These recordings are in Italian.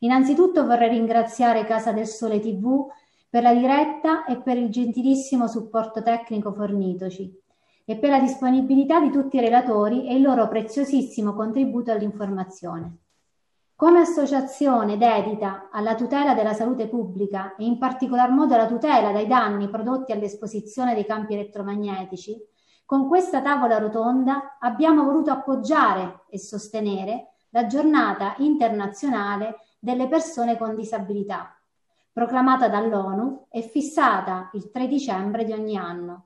Innanzitutto vorrei ringraziare Casa del Sole TV per la diretta e per il gentilissimo supporto tecnico fornitoci e per la disponibilità di tutti i relatori e il loro preziosissimo contributo all'informazione. Come associazione dedita alla tutela della salute pubblica e in particolar modo alla tutela dai danni prodotti all'esposizione dei campi elettromagnetici, con questa tavola rotonda abbiamo voluto appoggiare e sostenere la giornata internazionale delle persone con disabilità, proclamata dall'ONU e fissata il 3 dicembre di ogni anno.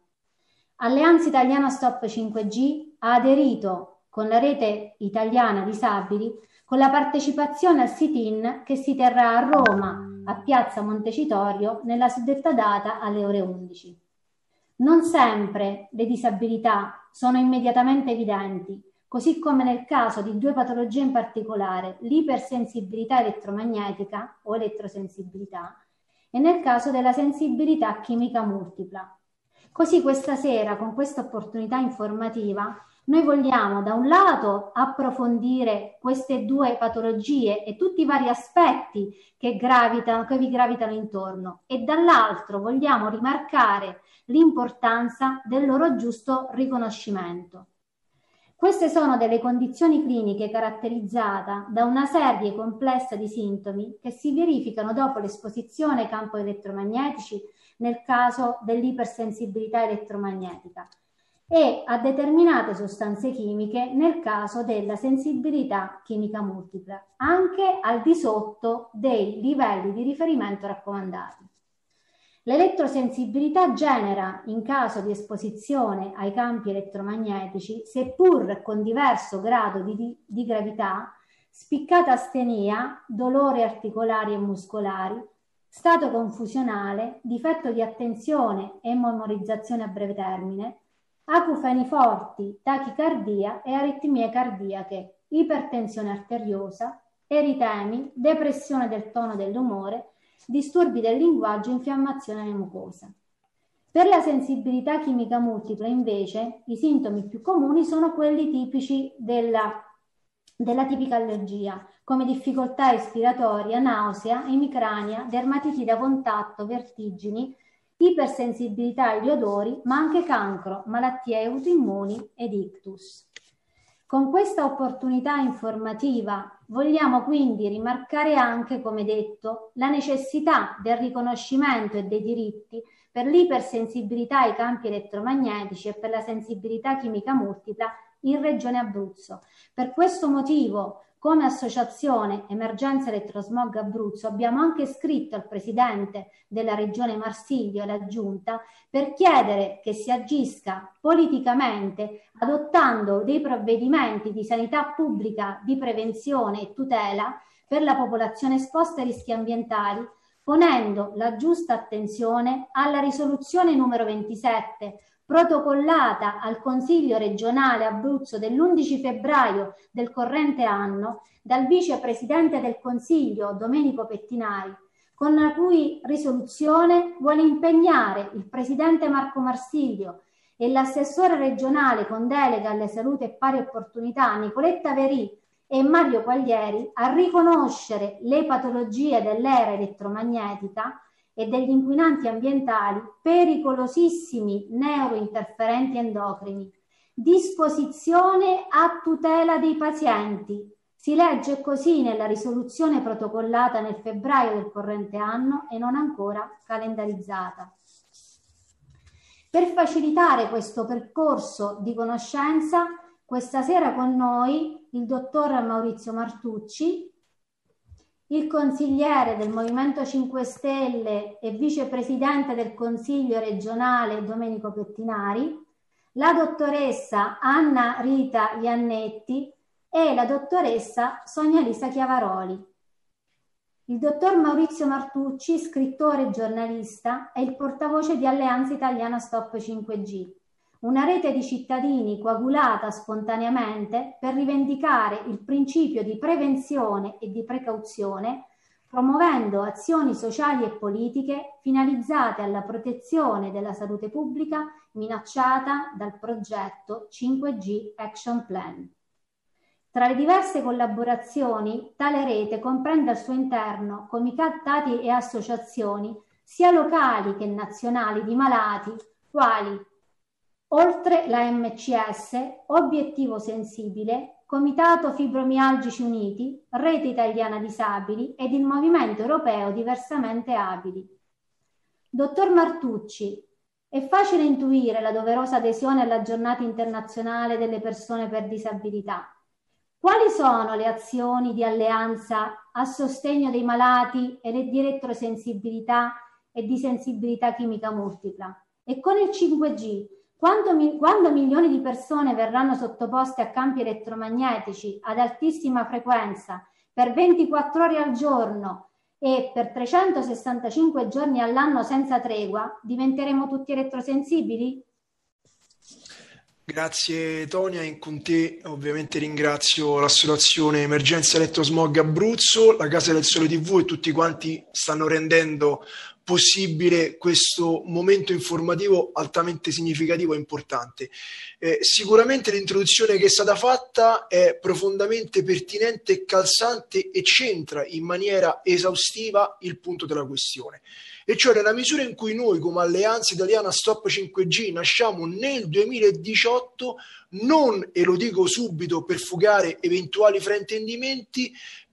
Alleanza Italiana Stop 5G ha aderito con la rete italiana disabili con la partecipazione al sit-in che si terrà a Roma, a Piazza Montecitorio, nella suddetta data alle ore 11. Non sempre le disabilità sono immediatamente evidenti così come nel caso di due patologie in particolare, l'ipersensibilità elettromagnetica o elettrosensibilità, e nel caso della sensibilità chimica multipla. Così questa sera, con questa opportunità informativa, noi vogliamo da un lato approfondire queste due patologie e tutti i vari aspetti che, gravitano, che vi gravitano intorno e dall'altro vogliamo rimarcare l'importanza del loro giusto riconoscimento. Queste sono delle condizioni cliniche caratterizzate da una serie complessa di sintomi che si verificano dopo l'esposizione ai campi elettromagnetici nel caso dell'ipersensibilità elettromagnetica e a determinate sostanze chimiche nel caso della sensibilità chimica multipla, anche al di sotto dei livelli di riferimento raccomandati. L'elettrosensibilità genera, in caso di esposizione ai campi elettromagnetici, seppur con diverso grado di, di gravità, spiccata astenia, dolori articolari e muscolari, stato confusionale, difetto di attenzione e memorizzazione a breve termine, acufeni forti, tachicardia e aritmie cardiache, ipertensione arteriosa, eritemi, depressione del tono dell'umore, disturbi del linguaggio, infiammazione alle mucose. Per la sensibilità chimica multipla, invece, i sintomi più comuni sono quelli tipici della, della tipica allergia, come difficoltà respiratoria, nausea, emicrania, dermatiti da contatto, vertigini, ipersensibilità agli odori, ma anche cancro, malattie autoimmuni ed ictus. Con questa opportunità informativa vogliamo quindi rimarcare anche, come detto, la necessità del riconoscimento e dei diritti per l'ipersensibilità ai campi elettromagnetici e per la sensibilità chimica multipla in Regione Abruzzo. Per questo motivo come associazione Emergenza Elettrosmog Abruzzo abbiamo anche scritto al Presidente della Regione Marsiglio e alla Giunta per chiedere che si agisca politicamente adottando dei provvedimenti di sanità pubblica di prevenzione e tutela per la popolazione esposta ai rischi ambientali, ponendo la giusta attenzione alla risoluzione numero 27 protocollata al Consiglio regionale Abruzzo dell'11 febbraio del corrente anno dal vicepresidente del Consiglio Domenico Pettinari, con la cui risoluzione vuole impegnare il presidente Marco Marsiglio e l'assessore regionale con delega alle salute e pari opportunità Nicoletta Verì e Mario Quaglieri a riconoscere le patologie dell'era elettromagnetica e degli inquinanti ambientali pericolosissimi neurointerferenti endocrini. Disposizione a tutela dei pazienti. Si legge così nella risoluzione protocollata nel febbraio del corrente anno e non ancora calendarizzata. Per facilitare questo percorso di conoscenza, questa sera con noi il dottor Maurizio Martucci, il consigliere del Movimento 5 Stelle e vicepresidente del Consiglio regionale Domenico Pettinari, la dottoressa Anna Rita Iannetti e la dottoressa Sonia Lisa Chiavaroli. Il dottor Maurizio Martucci, scrittore e giornalista, è il portavoce di Alleanza Italiana Stop 5G una rete di cittadini coagulata spontaneamente per rivendicare il principio di prevenzione e di precauzione, promuovendo azioni sociali e politiche finalizzate alla protezione della salute pubblica minacciata dal progetto 5G Action Plan. Tra le diverse collaborazioni, tale rete comprende al suo interno comitati e associazioni sia locali che nazionali di malati, quali oltre la MCS, Obiettivo Sensibile, Comitato Fibromialgici Uniti, Rete Italiana Disabili ed il Movimento Europeo Diversamente Abili. Dottor Martucci, è facile intuire la doverosa adesione alla giornata internazionale delle persone per disabilità. Quali sono le azioni di alleanza a sostegno dei malati e di elettrosensibilità e di sensibilità chimica multipla? E con il 5G, quando, mi, quando, milioni di persone verranno sottoposte a campi elettromagnetici ad altissima frequenza per 24 ore al giorno e per 365 giorni all'anno senza tregua, diventeremo tutti elettrosensibili? Grazie Tonia, in con te ovviamente ringrazio l'associazione Emergenza Elettrosmog Abruzzo, la Casa del Sole TV e tutti quanti stanno rendendo possibile questo momento informativo altamente significativo e importante. Eh, sicuramente l'introduzione che è stata fatta è profondamente pertinente, calzante e centra in maniera esaustiva il punto della questione. E cioè nella misura in cui noi come Alleanza Italiana Stop 5G nasciamo nel 2018, non, e lo dico subito per fugare eventuali fraintendimenti,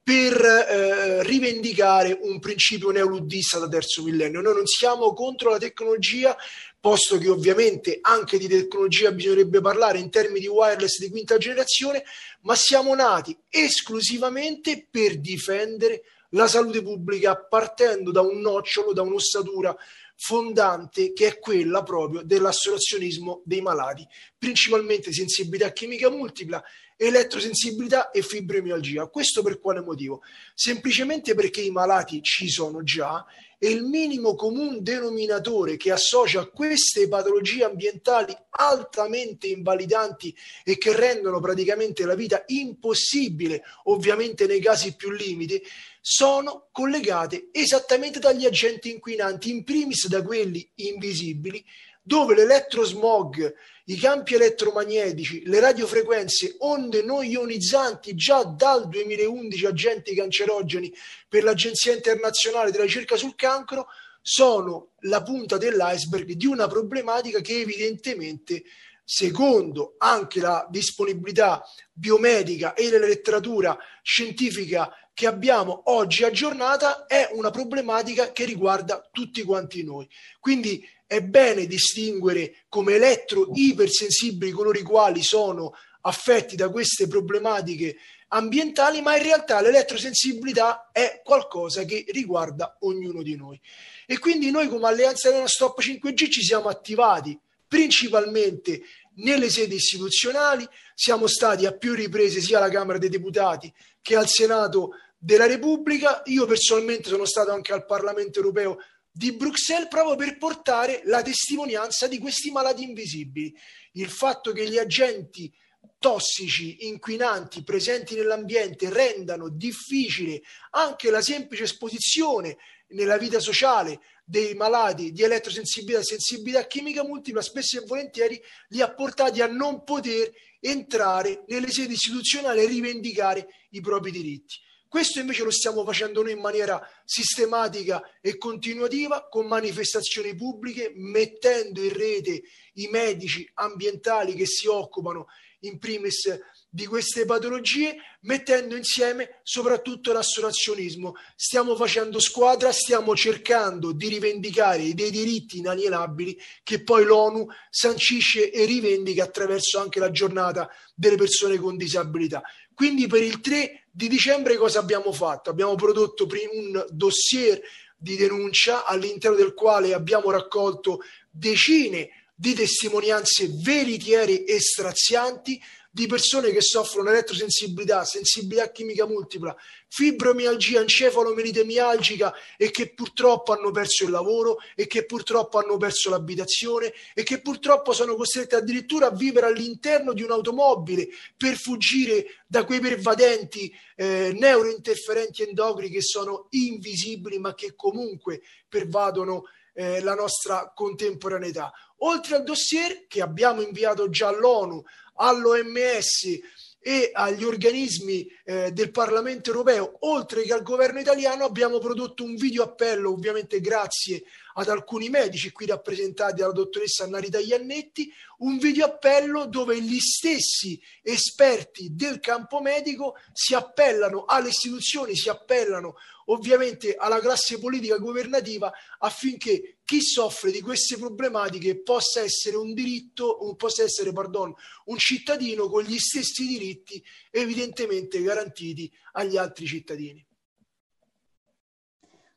per eh, rivendicare un principio neoluddista da terzo millennio. Noi non siamo contro la tecnologia, posto che ovviamente anche di tecnologia bisognerebbe parlare in termini di wireless di quinta generazione, ma siamo nati esclusivamente per difendere la salute pubblica partendo da un nocciolo, da un'ossatura fondante che è quella proprio dell'associazionismo dei malati, principalmente sensibilità chimica multipla elettrosensibilità e fibromialgia. Questo per quale motivo? Semplicemente perché i malati ci sono già e il minimo comune denominatore che associa queste patologie ambientali altamente invalidanti e che rendono praticamente la vita impossibile, ovviamente nei casi più limiti, sono collegate esattamente dagli agenti inquinanti, in primis da quelli invisibili, dove l'elettrosmog i campi elettromagnetici, le radiofrequenze, onde non ionizzanti già dal 2011 agenti cancerogeni per l'Agenzia internazionale della ricerca sul cancro sono la punta dell'iceberg di una problematica che evidentemente secondo anche la disponibilità biomedica e la letteratura scientifica che abbiamo oggi aggiornata è una problematica che riguarda tutti quanti noi. Quindi è bene distinguere come elettro ipersensibili coloro i quali sono affetti da queste problematiche ambientali, ma in realtà l'elettrosensibilità è qualcosa che riguarda ognuno di noi. E quindi noi come Alleanza Leona Stop 5G ci siamo attivati principalmente nelle sedi istituzionali, siamo stati a più riprese sia alla Camera dei Deputati che al Senato della Repubblica. Io personalmente sono stato anche al Parlamento europeo di Bruxelles proprio per portare la testimonianza di questi malati invisibili. Il fatto che gli agenti tossici, inquinanti presenti nell'ambiente rendano difficile anche la semplice esposizione nella vita sociale dei malati di elettrosensibilità e sensibilità chimica multipla, spesso e volentieri li ha portati a non poter entrare nelle sedi istituzionali e rivendicare i propri diritti. Questo invece lo stiamo facendo noi in maniera sistematica e continuativa con manifestazioni pubbliche, mettendo in rete i medici ambientali che si occupano in primis di queste patologie, mettendo insieme soprattutto l'associazionismo. Stiamo facendo squadra, stiamo cercando di rivendicare dei diritti inalienabili che poi l'ONU sancisce e rivendica attraverso anche la giornata delle persone con disabilità. Quindi per il 3 di dicembre cosa abbiamo fatto? Abbiamo prodotto un dossier di denuncia all'interno del quale abbiamo raccolto decine di testimonianze veritiere e strazianti di persone che soffrono elettrosensibilità, sensibilità chimica multipla, fibromialgia, encefalomelite mialgica e che purtroppo hanno perso il lavoro e che purtroppo hanno perso l'abitazione e che purtroppo sono costrette addirittura a vivere all'interno di un'automobile per fuggire da quei pervadenti eh, neurointerferenti endocrini che sono invisibili ma che comunque pervadono eh, la nostra contemporaneità. Oltre al dossier che abbiamo inviato già all'ONU, all'OMS e agli organismi eh, del Parlamento europeo, oltre che al governo italiano, abbiamo prodotto un video appello, ovviamente grazie ad alcuni medici qui rappresentati dalla dottoressa Narita Iannetti, un video appello dove gli stessi esperti del campo medico si appellano alle istituzioni, si appellano ovviamente alla classe politica governativa affinché chi soffre di queste problematiche possa essere un diritto, possa essere, pardon, un cittadino con gli stessi diritti evidentemente garantiti agli altri cittadini.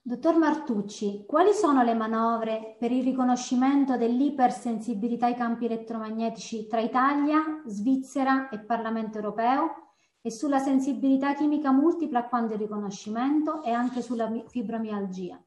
Dottor Martucci, quali sono le manovre per il riconoscimento dell'ipersensibilità ai campi elettromagnetici tra Italia, Svizzera e Parlamento europeo e sulla sensibilità chimica multipla quando il riconoscimento e anche sulla fibromialgia?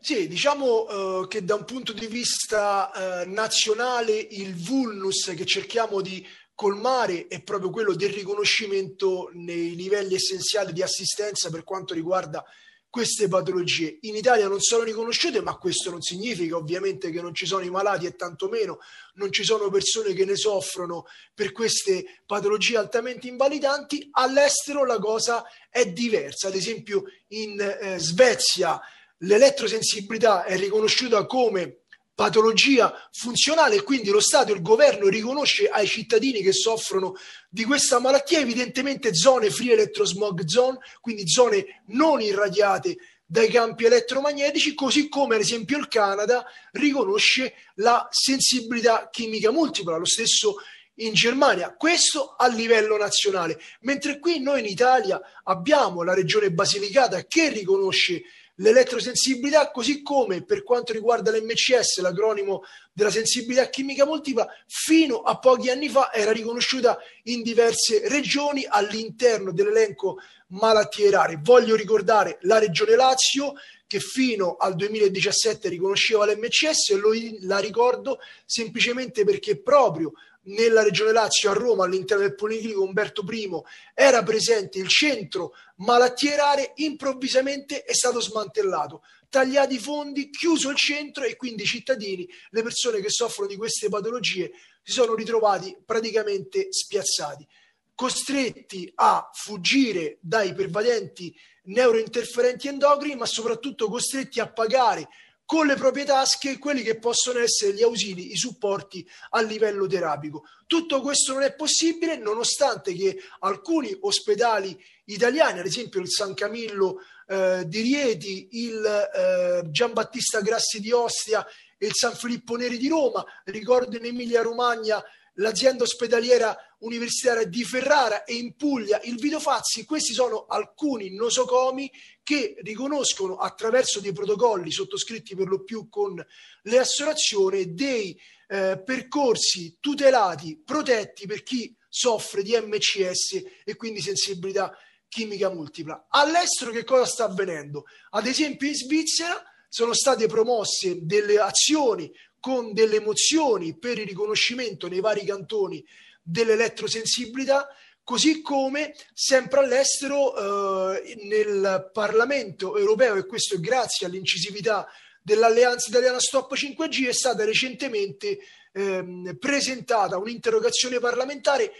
Sì, diciamo eh, che da un punto di vista eh, nazionale il vulnus che cerchiamo di colmare è proprio quello del riconoscimento nei livelli essenziali di assistenza per quanto riguarda queste patologie. In Italia non sono riconosciute, ma questo non significa ovviamente che non ci sono i malati e tantomeno non ci sono persone che ne soffrono per queste patologie altamente invalidanti. All'estero la cosa è diversa. Ad esempio in eh, Svezia l'elettrosensibilità è riconosciuta come patologia funzionale e quindi lo Stato e il governo riconosce ai cittadini che soffrono di questa malattia evidentemente zone free electrosmog zone, quindi zone non irradiate dai campi elettromagnetici, così come ad esempio il Canada riconosce la sensibilità chimica multipla, lo stesso in Germania, questo a livello nazionale, mentre qui noi in Italia abbiamo la regione Basilicata che riconosce l'elettrosensibilità, così come per quanto riguarda l'MCS, l'acronimo della sensibilità chimica multipla, fino a pochi anni fa era riconosciuta in diverse regioni all'interno dell'elenco malattie rare. Voglio ricordare la regione Lazio che fino al 2017 riconosceva l'MCS e lo, la ricordo semplicemente perché proprio nella regione Lazio, a Roma, all'interno del Policlinico Umberto I, era presente il centro malattie rare, improvvisamente è stato smantellato, tagliati i fondi, chiuso il centro e quindi i cittadini, le persone che soffrono di queste patologie, si sono ritrovati praticamente spiazzati, costretti a fuggire dai pervadenti neurointerferenti endocrini, ma soprattutto costretti a pagare con le proprie tasche quelli che possono essere gli ausili, i supporti a livello terapico. Tutto questo non è possibile nonostante che alcuni ospedali italiani, ad esempio il San Camillo eh, di Rieti, il eh, Giambattista Grassi di Ostia e il San Filippo Neri di Roma, ricordo in Emilia Romagna l'azienda ospedaliera universitaria di Ferrara e in Puglia il Vito Fazzi, questi sono alcuni nosocomi che riconoscono attraverso dei protocolli sottoscritti per lo più con le associazioni dei eh, percorsi tutelati, protetti per chi soffre di MCS e quindi sensibilità chimica multipla. All'estero che cosa sta avvenendo? Ad esempio in Svizzera sono state promosse delle azioni con delle mozioni per il riconoscimento nei vari cantoni dell'elettrosensibilità, così come sempre all'estero eh, nel Parlamento europeo, e questo grazie all'incisività dell'Alleanza Italiana Stop 5G, è stata recentemente eh, presentata un'interrogazione parlamentare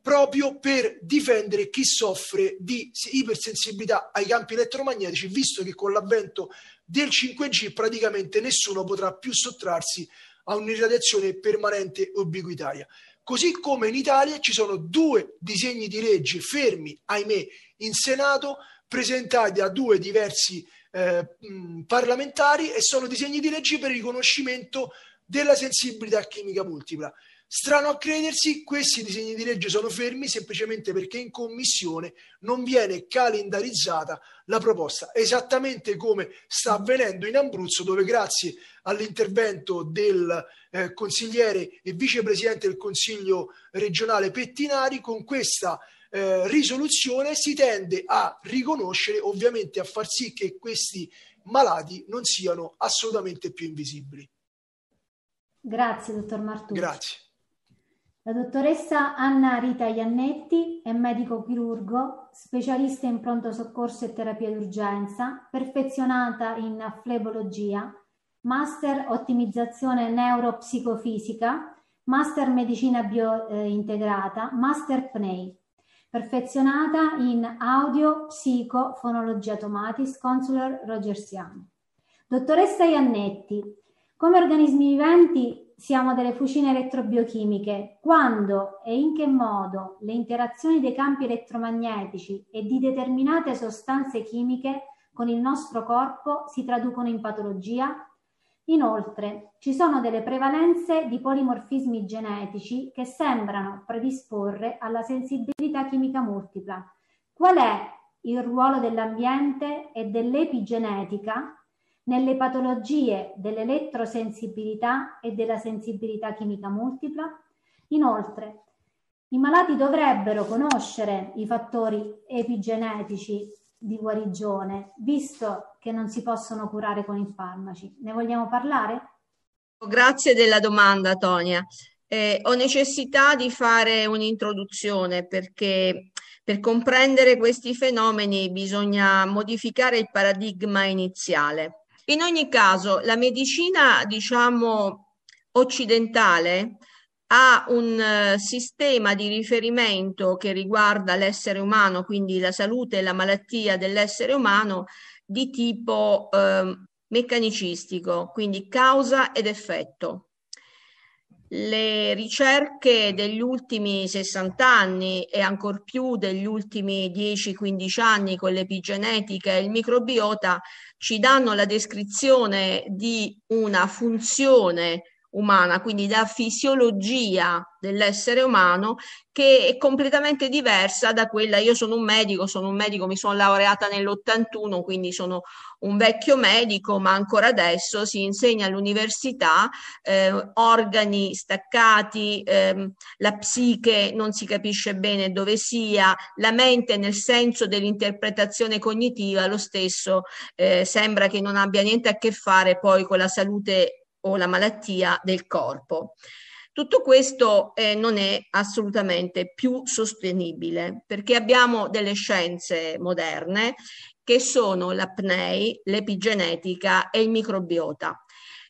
proprio per difendere chi soffre di ipersensibilità ai campi elettromagnetici, visto che con l'avvento del 5G praticamente nessuno potrà più sottrarsi a un'irradiazione permanente ubiquitaria. Così come in Italia ci sono due disegni di legge fermi, ahimè, in Senato, presentati da due diversi eh, parlamentari e sono disegni di legge per il riconoscimento della sensibilità chimica multipla. Strano a credersi, questi disegni di legge sono fermi semplicemente perché in commissione non viene calendarizzata la proposta, esattamente come sta avvenendo in Abruzzo, dove grazie all'intervento del eh, consigliere e vicepresidente del Consiglio regionale Pettinari, con questa eh, risoluzione si tende a riconoscere, ovviamente a far sì che questi malati non siano assolutamente più invisibili. Grazie, dottor Martucci. Grazie. La dottoressa Anna Rita Iannetti è medico chirurgo, specialista in pronto soccorso e terapia d'urgenza, perfezionata in flebologia, master ottimizzazione neuropsicofisica, master medicina biointegrata, master PNEI. perfezionata in audio, psico, fonologia tomatis, consular rogersiano. Dottoressa Iannetti, come organismi viventi siamo delle fucine elettrobiochimiche. Quando e in che modo le interazioni dei campi elettromagnetici e di determinate sostanze chimiche con il nostro corpo si traducono in patologia? Inoltre, ci sono delle prevalenze di polimorfismi genetici che sembrano predisporre alla sensibilità chimica multipla. Qual è il ruolo dell'ambiente e dell'epigenetica nelle patologie dell'elettrosensibilità e della sensibilità chimica multipla? Inoltre, i malati dovrebbero conoscere i fattori epigenetici di guarigione, visto che non si possono curare con i farmaci. Ne vogliamo parlare? Grazie della domanda, Tonia. Eh, ho necessità di fare un'introduzione perché per comprendere questi fenomeni bisogna modificare il paradigma iniziale. In ogni caso, la medicina, diciamo, occidentale ha un uh, sistema di riferimento che riguarda l'essere umano, quindi la salute e la malattia dell'essere umano, di tipo uh, meccanicistico, quindi causa ed effetto. Le ricerche degli ultimi 60 anni e ancor più degli ultimi 10-15 anni con l'epigenetica e il microbiota ci danno la descrizione di una funzione umana, quindi la fisiologia dell'essere umano che è completamente diversa da quella, io sono un medico, sono un medico, mi sono laureata nell'81, quindi sono un vecchio medico, ma ancora adesso si insegna all'università eh, organi staccati, eh, la psiche non si capisce bene dove sia, la mente nel senso dell'interpretazione cognitiva, lo stesso eh, sembra che non abbia niente a che fare poi con la salute o la malattia del corpo. Tutto questo eh, non è assolutamente più sostenibile perché abbiamo delle scienze moderne che sono l'apnei, l'epigenetica e il microbiota.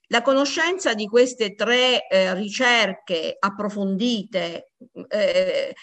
La conoscenza di queste tre eh, ricerche approfondite eh,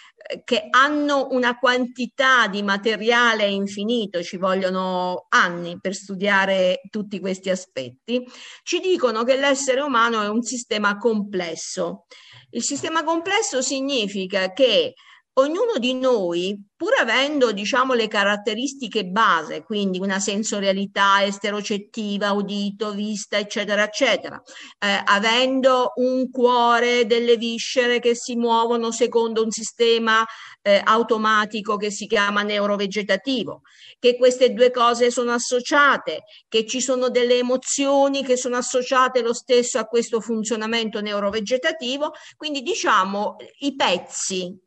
che hanno una quantità di materiale infinito, ci vogliono anni per studiare tutti questi aspetti, ci dicono che l'essere umano è un sistema complesso. Il sistema complesso significa che ognuno di noi, pur avendo diciamo le caratteristiche base, quindi una sensorialità esterocettiva, udito, vista, eccetera, eccetera, eh, avendo un cuore, delle viscere che si muovono secondo un sistema eh, automatico che si chiama neurovegetativo, che queste due cose sono associate, che ci sono delle emozioni che sono associate lo stesso a questo funzionamento neurovegetativo, quindi diciamo i pezzi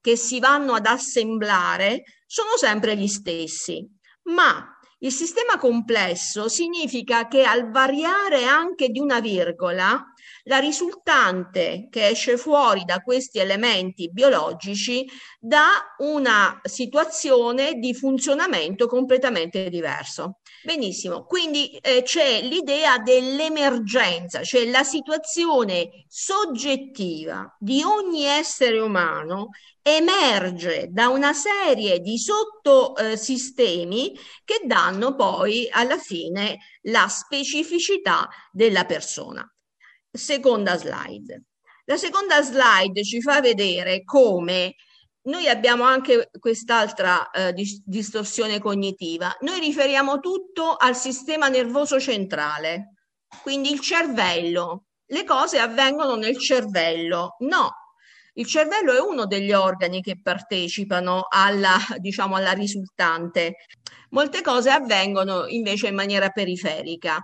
che si vanno ad assemblare sono sempre gli stessi, ma il sistema complesso significa che al variare anche di una virgola, la risultante che esce fuori da questi elementi biologici dà una situazione di funzionamento completamente diverso. Benissimo, quindi eh, c'è l'idea dell'emergenza, cioè la situazione soggettiva di ogni essere umano emerge da una serie di sottosistemi eh, che danno poi alla fine la specificità della persona. Seconda slide. La seconda slide ci fa vedere come noi abbiamo anche quest'altra eh, dis- distorsione cognitiva. Noi riferiamo tutto al sistema nervoso centrale, quindi il cervello. Le cose avvengono nel cervello. No, il cervello è uno degli organi che partecipano alla, diciamo, alla risultante. Molte cose avvengono invece in maniera periferica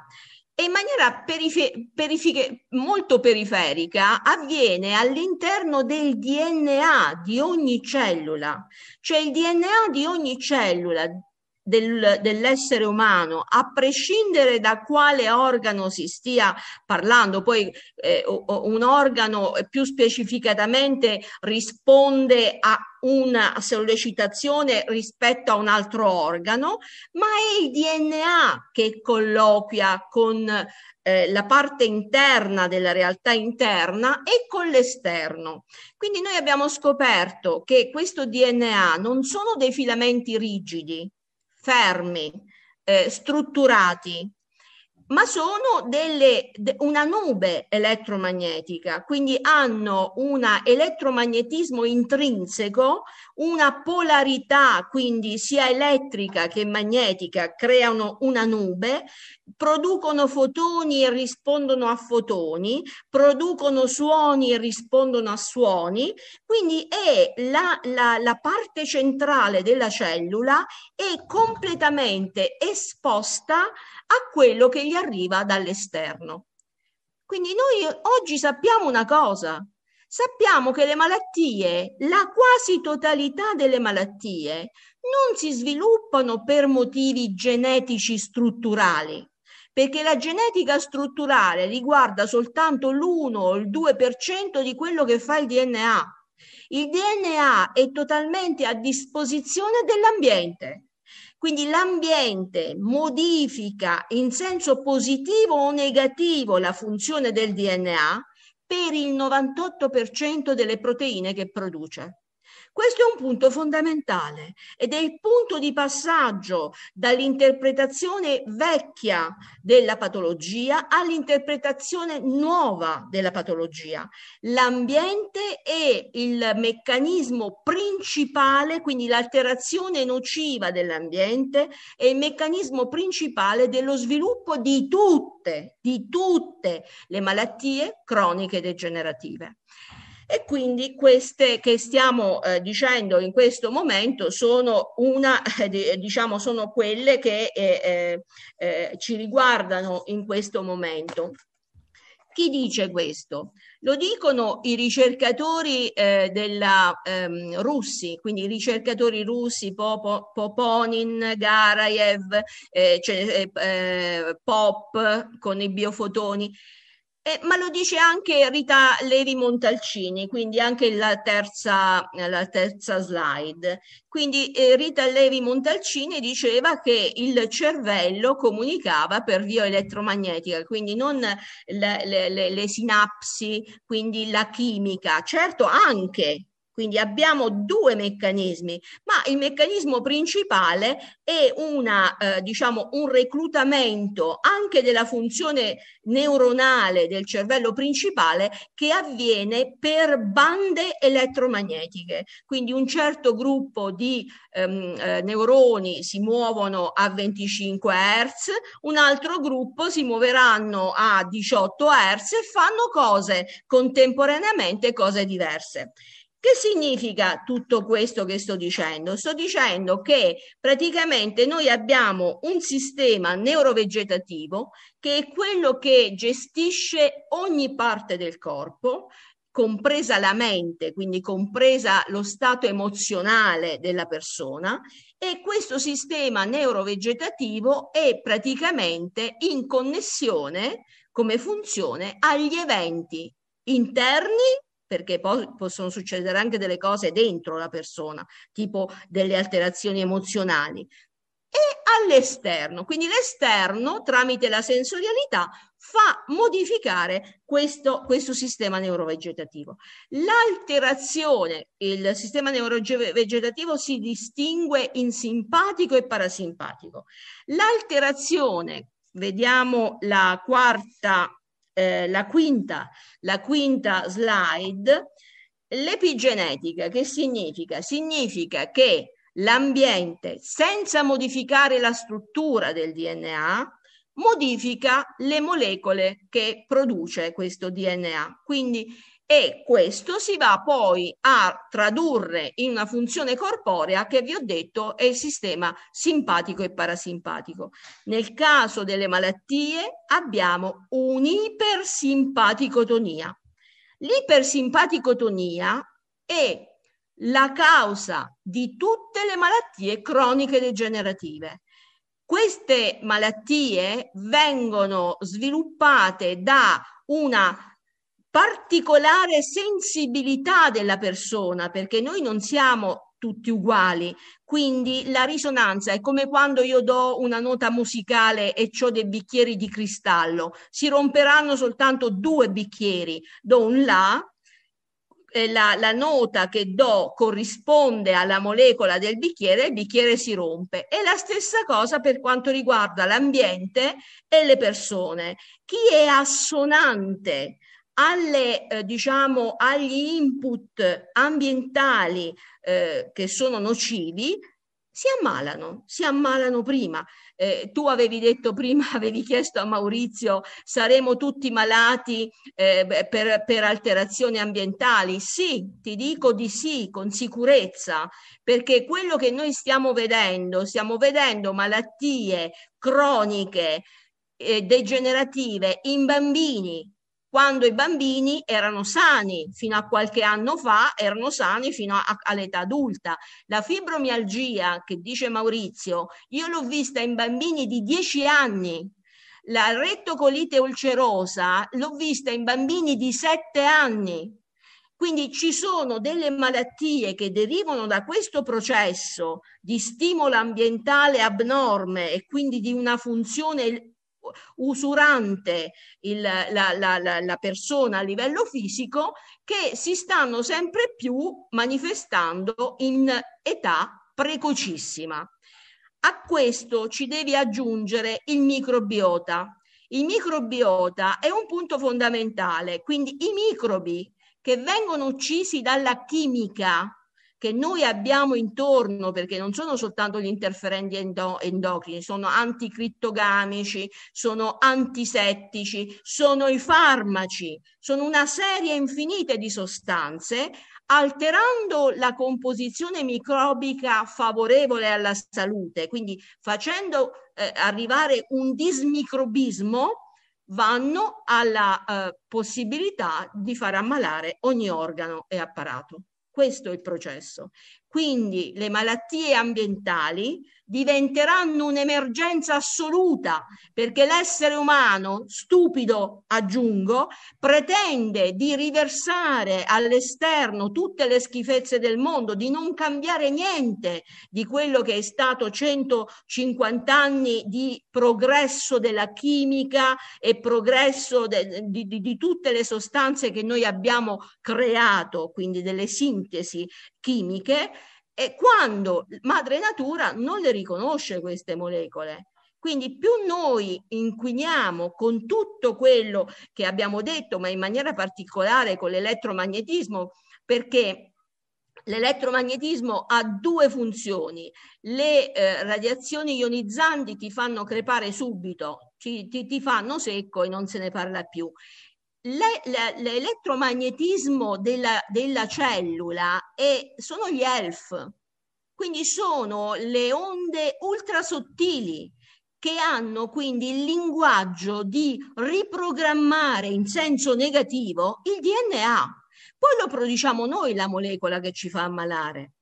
e in maniera perife- perifiche, molto periferica avviene all'interno del DNA di ogni cellula, cioè il DNA di ogni cellula del, dell'essere umano, a prescindere da quale organo si stia parlando, poi eh, un organo più specificatamente risponde a una sollecitazione rispetto a un altro organo, ma è il DNA che colloquia con eh, la parte interna della realtà interna e con l'esterno. Quindi noi abbiamo scoperto che questo DNA non sono dei filamenti rigidi, fermi, eh, strutturati, ma sono delle, una nube elettromagnetica, quindi hanno un elettromagnetismo intrinseco, una polarità, quindi sia elettrica che magnetica, creano una nube, producono fotoni e rispondono a fotoni, producono suoni e rispondono a suoni, quindi è la, la, la parte centrale della cellula è completamente esposta a quello che gli arriva dall'esterno. Quindi noi oggi sappiamo una cosa, sappiamo che le malattie, la quasi totalità delle malattie, non si sviluppano per motivi genetici strutturali, perché la genetica strutturale riguarda soltanto l'1 o il 2% di quello che fa il DNA. Il DNA è totalmente a disposizione dell'ambiente. Quindi l'ambiente modifica in senso positivo o negativo la funzione del DNA per il 98% delle proteine che produce. Questo è un punto fondamentale ed è il punto di passaggio dall'interpretazione vecchia della patologia all'interpretazione nuova della patologia. L'ambiente è il meccanismo principale, quindi l'alterazione nociva dell'ambiente è il meccanismo principale dello sviluppo di tutte, di tutte le malattie croniche degenerative. E quindi queste che stiamo eh, dicendo in questo momento sono, una, eh, diciamo, sono quelle che eh, eh, eh, ci riguardano in questo momento. Chi dice questo? Lo dicono i ricercatori eh, della, ehm, russi, quindi i ricercatori russi Popo, Poponin, Garayev, eh, cioè, eh, Pop con i biofotoni. Eh, ma lo dice anche Rita Levi Montalcini, quindi anche la terza, la terza slide. Quindi eh, Rita Levi Montalcini diceva che il cervello comunicava per via elettromagnetica, quindi non le, le, le, le sinapsi, quindi la chimica, certo anche quindi abbiamo due meccanismi, ma il meccanismo principale è una, eh, diciamo, un reclutamento anche della funzione neuronale del cervello principale che avviene per bande elettromagnetiche. Quindi un certo gruppo di ehm, eh, neuroni si muovono a 25 Hz, un altro gruppo si muoveranno a 18 Hz e fanno cose contemporaneamente, cose diverse. Che significa tutto questo che sto dicendo? Sto dicendo che praticamente noi abbiamo un sistema neurovegetativo che è quello che gestisce ogni parte del corpo, compresa la mente, quindi compresa lo stato emozionale della persona e questo sistema neurovegetativo è praticamente in connessione come funzione agli eventi interni perché poi possono succedere anche delle cose dentro la persona, tipo delle alterazioni emozionali, e all'esterno. Quindi l'esterno, tramite la sensorialità, fa modificare questo, questo sistema neurovegetativo. L'alterazione, il sistema neurovegetativo si distingue in simpatico e parasimpatico. L'alterazione, vediamo la quarta eh, la, quinta, la quinta slide, l'epigenetica che significa? Significa che l'ambiente, senza modificare la struttura del DNA, modifica le molecole che produce questo DNA. Quindi e questo si va poi a tradurre in una funzione corporea che vi ho detto è il sistema simpatico e parasimpatico. Nel caso delle malattie abbiamo un'ipersimpaticotonia. L'ipersimpaticotonia è la causa di tutte le malattie croniche degenerative. Queste malattie vengono sviluppate da una particolare sensibilità della persona, perché noi non siamo tutti uguali. Quindi la risonanza è come quando io do una nota musicale e ho dei bicchieri di cristallo. Si romperanno soltanto due bicchieri. Do un La, la, la, nota che do corrisponde alla molecola del bicchiere, il bicchiere si rompe. E la stessa cosa per quanto riguarda l'ambiente e le persone. Chi è assonante alle, eh, diciamo, agli input ambientali eh, che sono nocivi, si ammalano, si ammalano prima. Eh, tu avevi detto prima, avevi chiesto a Maurizio, saremo tutti malati eh, per, per, alterazioni ambientali? Sì, ti dico di sì, con sicurezza, perché quello che noi stiamo vedendo, stiamo vedendo malattie croniche, eh, degenerative in bambini quando i bambini erano sani fino a qualche anno fa, erano sani fino a, all'età adulta. La fibromialgia, che dice Maurizio, io l'ho vista in bambini di 10 anni. La rettocolite ulcerosa l'ho vista in bambini di 7 anni. Quindi ci sono delle malattie che derivano da questo processo di stimolo ambientale abnorme e quindi di una funzione usurante il, la, la, la, la persona a livello fisico che si stanno sempre più manifestando in età precocissima. A questo ci devi aggiungere il microbiota. Il microbiota è un punto fondamentale, quindi i microbi che vengono uccisi dalla chimica che noi abbiamo intorno, perché non sono soltanto gli interferenti endo- endocrini, sono anticrittogamici, sono antisettici, sono i farmaci, sono una serie infinita di sostanze alterando la composizione microbica favorevole alla salute, quindi facendo eh, arrivare un dismicrobismo, vanno alla eh, possibilità di far ammalare ogni organo e apparato. Questo è il processo. Quindi le malattie ambientali diventeranno un'emergenza assoluta perché l'essere umano, stupido aggiungo, pretende di riversare all'esterno tutte le schifezze del mondo, di non cambiare niente di quello che è stato 150 anni di progresso della chimica e progresso de, di, di, di tutte le sostanze che noi abbiamo creato, quindi delle sintesi chimiche e quando madre natura non le riconosce queste molecole. Quindi più noi inquiniamo con tutto quello che abbiamo detto, ma in maniera particolare con l'elettromagnetismo, perché l'elettromagnetismo ha due funzioni. Le eh, radiazioni ionizzanti ti fanno crepare subito, ci, ti, ti fanno secco e non se ne parla più l'elettromagnetismo della, della cellula è, sono gli ELF, quindi sono le onde ultrasottili che hanno quindi il linguaggio di riprogrammare in senso negativo il DNA. Poi lo produciamo noi la molecola che ci fa ammalare.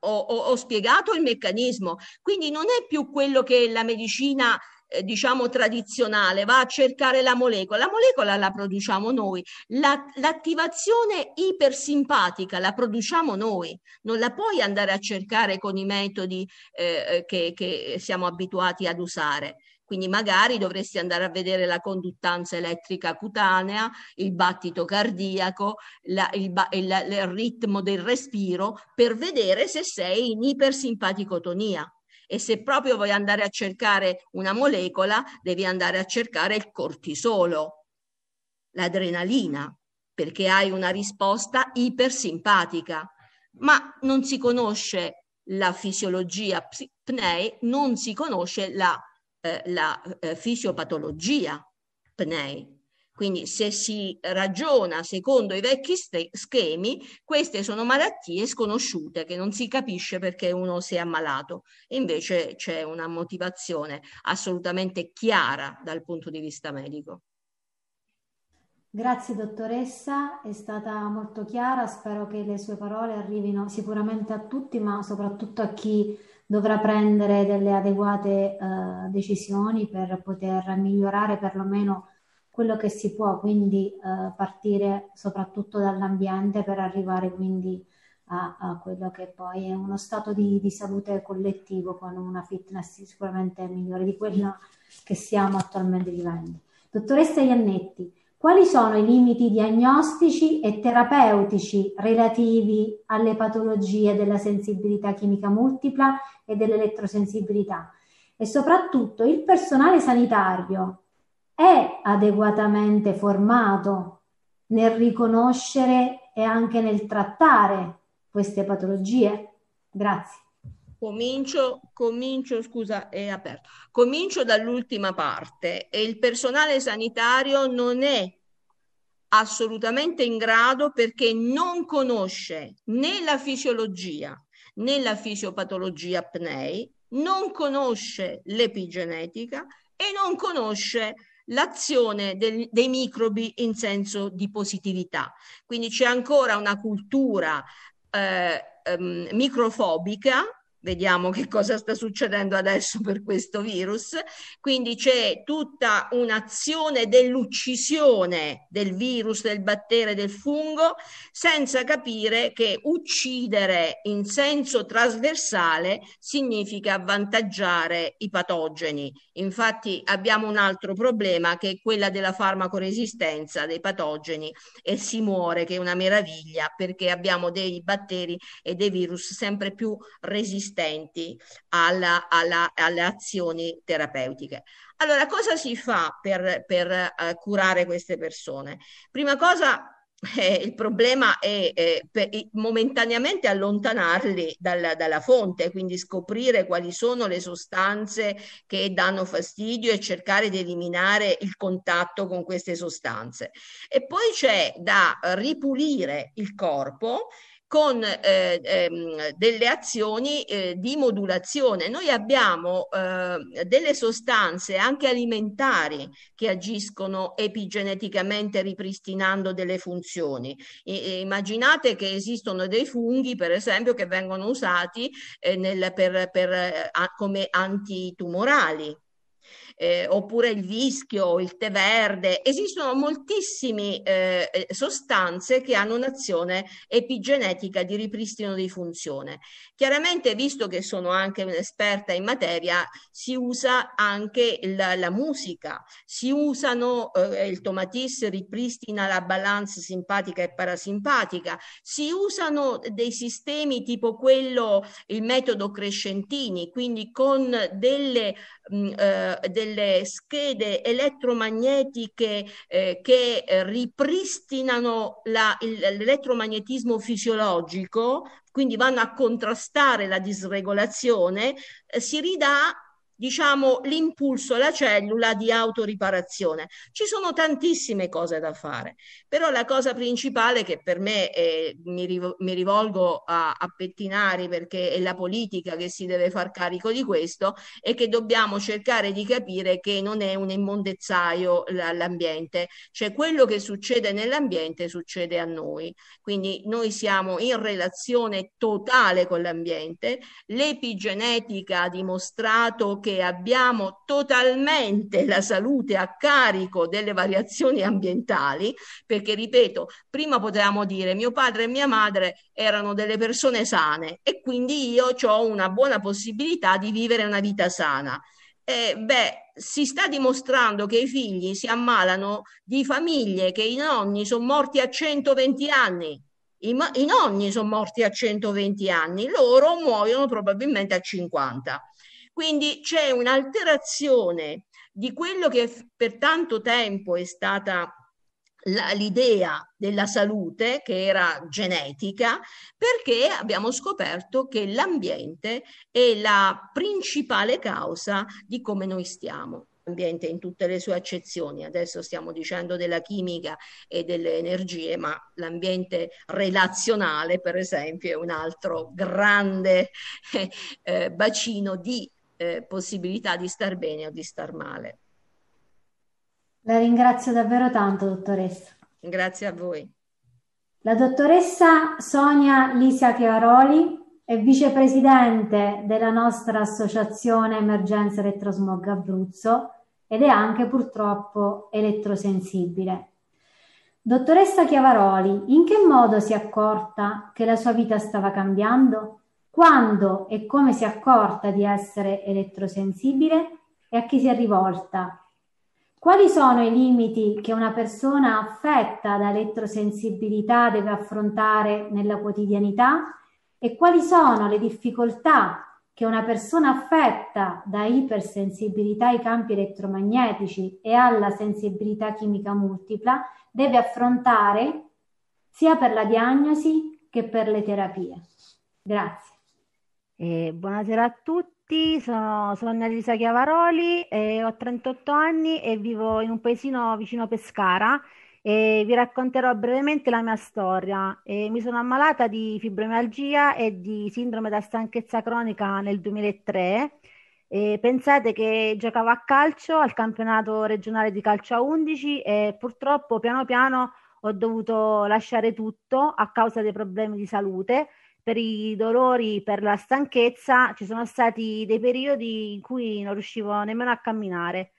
Ho, ho, ho spiegato il meccanismo, quindi non è più quello che la medicina eh, diciamo tradizionale va a cercare la molecola, la molecola la produciamo noi, la, l'attivazione ipersimpatica la produciamo noi, non la puoi andare a cercare con i metodi eh, che, che siamo abituati ad usare. Quindi magari dovresti andare a vedere la conduttanza elettrica cutanea, il battito cardiaco, la, il, il, il, ritmo del respiro per vedere se sei in ipersimpaticotonia e se proprio vuoi andare a cercare una molecola, devi andare a cercare il cortisolo, l'adrenalina, perché hai una risposta ipersimpatica, ma non si conosce la fisiologia PNEI, non si conosce la, eh, la eh, fisiopatologia PNEI. Quindi se si ragiona secondo i vecchi schemi, queste sono malattie sconosciute che non si capisce perché uno si è ammalato. Invece c'è una motivazione assolutamente chiara dal punto di vista medico. Grazie dottoressa, è stata molto chiara, spero che le sue parole arrivino sicuramente a tutti, ma soprattutto a chi dovrà prendere delle adeguate uh, decisioni per poter migliorare perlomeno quello che si può, quindi uh, partire soprattutto dall'ambiente per arrivare quindi a, a, quello che poi è uno stato di, di, salute collettivo con una fitness sicuramente migliore di quella che stiamo attualmente vivendo. Dottoressa Iannetti, quali sono i limiti diagnostici e terapeutici relativi alle patologie della sensibilità chimica multipla e dell'elettrosensibilità? E soprattutto il personale sanitario è adeguatamente formato nel riconoscere e anche nel trattare queste patologie? Grazie. Comincio, comincio, scusa, è aperto. Comincio dall'ultima parte. Il personale sanitario non è assolutamente in grado perché non conosce né la fisiologia né la fisiopatologia apnei, non conosce l'epigenetica e non conosce l'azione del, dei microbi in senso di positività. Quindi c'è ancora una cultura eh, ehm, microfobica Vediamo che cosa sta succedendo adesso per questo virus. Quindi c'è tutta un'azione dell'uccisione del virus, del batterio, del fungo, senza capire che uccidere in senso trasversale significa avvantaggiare i patogeni. Infatti abbiamo un altro problema che è quella della farmacoresistenza dei patogeni e si muore, che è una meraviglia perché abbiamo dei batteri e dei virus sempre più resistenti resistenti alla, alla, alle azioni terapeutiche. Allora, cosa si fa per, per uh, curare queste persone? Prima cosa, eh, il problema è eh, per, momentaneamente allontanarli dalla, dalla, fonte, quindi scoprire quali sono le sostanze che danno fastidio e cercare di eliminare il contatto con queste sostanze. E poi c'è da ripulire il corpo con eh, ehm, delle azioni eh, di modulazione. Noi abbiamo eh, delle sostanze anche alimentari che agiscono epigeneticamente ripristinando delle funzioni. I, immaginate che esistono dei funghi, per esempio, che vengono usati eh, nel, per, per, a, come antitumorali eh, oppure il vischio, il tè verde. Esistono moltissime eh, eh, sostanze che hanno un'azione epigenetica di ripristino di funzione. Chiaramente, visto che sono anche un'esperta in materia, si usa anche la, la musica, si usano, eh, il tomatis ripristina la balance simpatica e parasimpatica, si usano dei sistemi tipo quello, il metodo Crescentini, quindi con delle, mh, mm, eh, delle schede elettromagnetiche eh, che ripristinano la, il, l'elettromagnetismo fisiologico, quindi vanno a contrastare la disregolazione, eh, si ridà diciamo, l'impulso alla cellula di autoriparazione. Ci sono tantissime cose da fare, però la cosa principale che per me è, mi, riv- mi, rivolgo a, a, Pettinari perché è la politica che si deve far carico di questo, è che dobbiamo cercare di capire che non è un immondezzaio l'ambiente, cioè quello che succede nell'ambiente succede a noi. Quindi noi siamo in relazione totale con l'ambiente, l'epigenetica ha dimostrato che abbiamo totalmente la salute a carico delle variazioni ambientali, perché ripeto, prima potevamo dire mio padre e mia madre erano delle persone sane e quindi io ho una buona possibilità di vivere una vita sana. Eh, beh, si sta dimostrando che i figli si ammalano di famiglie che i nonni sono morti a 120 anni. I, I nonni sono morti a 120 anni, loro muoiono probabilmente a 50. Quindi c'è un'alterazione di quello che per tanto tempo è stata l'idea della salute che era genetica perché abbiamo scoperto che l'ambiente è la principale causa di come noi stiamo l'ambiente in tutte le sue accezioni. Adesso stiamo dicendo della chimica e delle energie, ma l'ambiente relazionale, per esempio, è un altro grande eh, bacino di eh, possibilità di star bene o di star male. La ringrazio davvero tanto, dottoressa. Grazie a voi. La dottoressa Sonia Lisia Chiaroli è vicepresidente della nostra associazione Emergenza Elettrosmog Abruzzo ed è anche purtroppo elettrosensibile. Dottoressa Chiavaroli, in che modo si è accorta che la sua vita stava cambiando? Quando e come si è accorta di essere elettrosensibile e a chi si è rivolta? Quali sono i limiti che una persona affetta da elettrosensibilità deve affrontare nella quotidianità e quali sono le difficoltà che una persona affetta da ipersensibilità ai campi elettromagnetici e alla sensibilità chimica multipla deve affrontare sia per la diagnosi che per le terapie. Grazie. Eh, buonasera a tutti, sono, sono Annalisa Chiavaroli, eh, ho 38 anni e vivo in un paesino vicino Pescara e vi racconterò brevemente la mia storia. E mi sono ammalata di fibromialgia e di sindrome da stanchezza cronica nel 2003. E pensate che giocavo a calcio al campionato regionale di calcio a 11 e purtroppo piano piano ho dovuto lasciare tutto a causa dei problemi di salute. Per i dolori, per la stanchezza, ci sono stati dei periodi in cui non riuscivo nemmeno a camminare.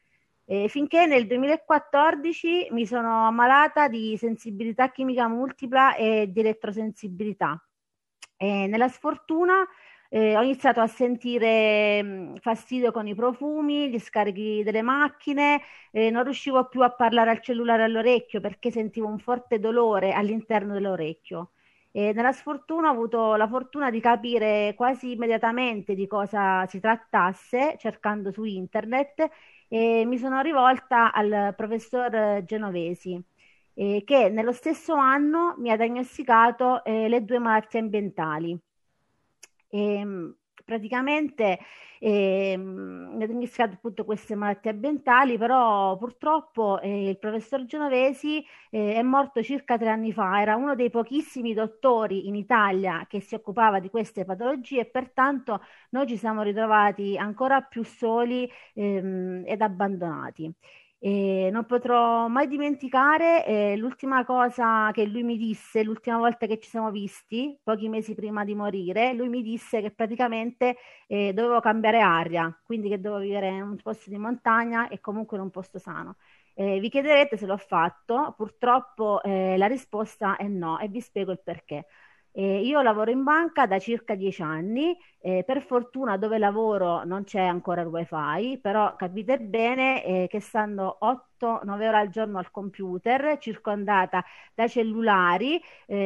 Eh, finché nel 2014 mi sono ammalata di sensibilità chimica multipla e di elettrosensibilità. E nella sfortuna eh, ho iniziato a sentire mh, fastidio con i profumi, gli scarichi delle macchine, eh, non riuscivo più a parlare al cellulare all'orecchio perché sentivo un forte dolore all'interno dell'orecchio. E nella sfortuna ho avuto la fortuna di capire quasi immediatamente di cosa si trattasse cercando su internet e mi sono rivolta al professor Genovesi eh, che nello stesso anno mi ha diagnosticato eh, le due malattie ambientali. E, ehm, praticamente eh, ha diagnosticato appunto queste malattie ambientali, però purtroppo eh, il professor Genovesi eh, è morto circa tre anni fa, era uno dei pochissimi dottori in Italia che si occupava di queste patologie e pertanto noi ci siamo ritrovati ancora più soli ehm, ed abbandonati. E non potrò mai dimenticare eh, l'ultima cosa che lui mi disse, l'ultima volta che ci siamo visti, pochi mesi prima di morire, lui mi disse che praticamente eh, dovevo cambiare aria, quindi che dovevo vivere in un posto di montagna e comunque in un posto sano. Eh, vi chiederete se l'ho fatto, purtroppo eh, la risposta è no e vi spiego il perché. Eh, io lavoro in banca da circa dieci anni, eh, per fortuna dove lavoro non c'è ancora il wifi, però capite bene eh, che stando 8-9 ore al giorno al computer, circondata da cellulari,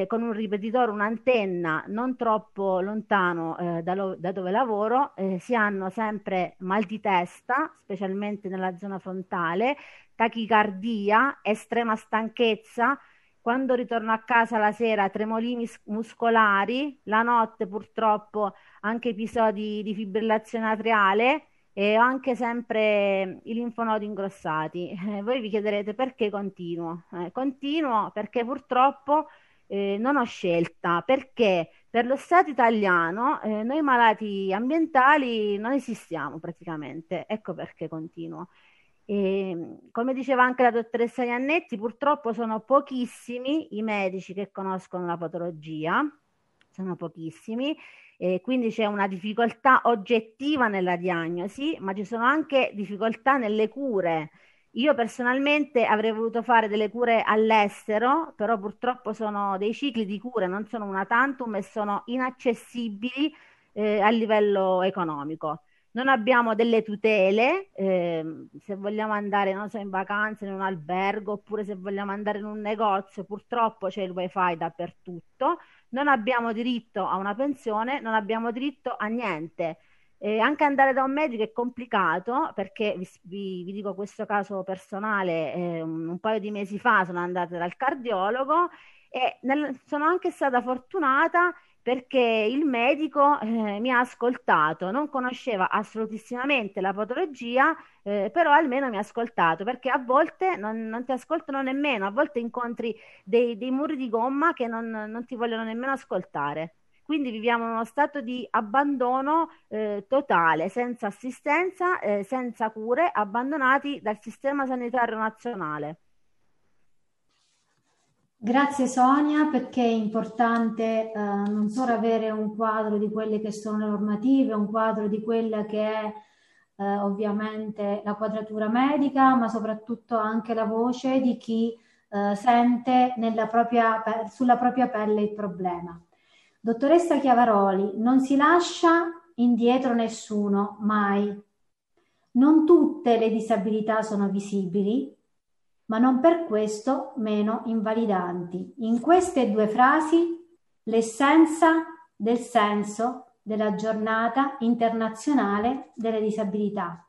con un ripetitore, un'antenna non troppo lontano eh, da, lo, da, dove lavoro, si hanno sempre mal di testa, specialmente nella zona frontale, tachicardia, estrema stanchezza, quando ritorno a casa la sera tremolini muscolari, la notte purtroppo anche episodi di fibrillazione atriale e ho anche sempre i linfonodi ingrossati. Eh, voi vi chiederete perché continuo? Eh, continuo perché purtroppo eh, non ho scelta, perché per lo Stato italiano eh, noi malati ambientali non esistiamo praticamente, ecco perché continuo. E, come diceva anche la dottoressa Iannetti, purtroppo sono pochissimi i medici che conoscono la patologia, sono pochissimi, quindi c'è una difficoltà oggettiva nella diagnosi, ma ci sono anche difficoltà nelle cure. Io personalmente avrei voluto fare delle cure all'estero, però purtroppo sono dei cicli di cure, non sono una tantum e sono inaccessibili eh, a livello economico non abbiamo delle tutele, eh, se vogliamo andare, so, in vacanza in un albergo oppure se vogliamo andare in un negozio, purtroppo c'è il wifi dappertutto, non abbiamo diritto a una pensione, non abbiamo diritto a niente. Eh, anche andare da un medico è complicato perché vi, vi, vi dico questo caso personale, eh, un, un, paio di mesi fa sono andata dal cardiologo e nel, sono anche stata fortunata perché il medico eh, mi ha ascoltato, non conosceva assolutissimamente la patologia, eh, però almeno mi ha ascoltato, perché a volte non, non ti ascoltano nemmeno, a volte incontri dei, dei muri di gomma che non, non, ti vogliono nemmeno ascoltare. Quindi viviamo in uno stato di abbandono eh, totale, senza assistenza, eh, senza cure, abbandonati dal sistema sanitario nazionale. Grazie Sonia perché è importante eh, non solo avere un quadro di quelle che sono le normative, un quadro di quella che è eh, ovviamente la quadratura medica, ma soprattutto anche la voce di chi eh, sente propria, sulla propria pelle il problema. Dottoressa Chiavaroli, non si lascia indietro nessuno, mai. Non tutte le disabilità sono visibili, ma non per questo meno invalidanti. In queste due frasi l'essenza del senso della giornata internazionale delle disabilità.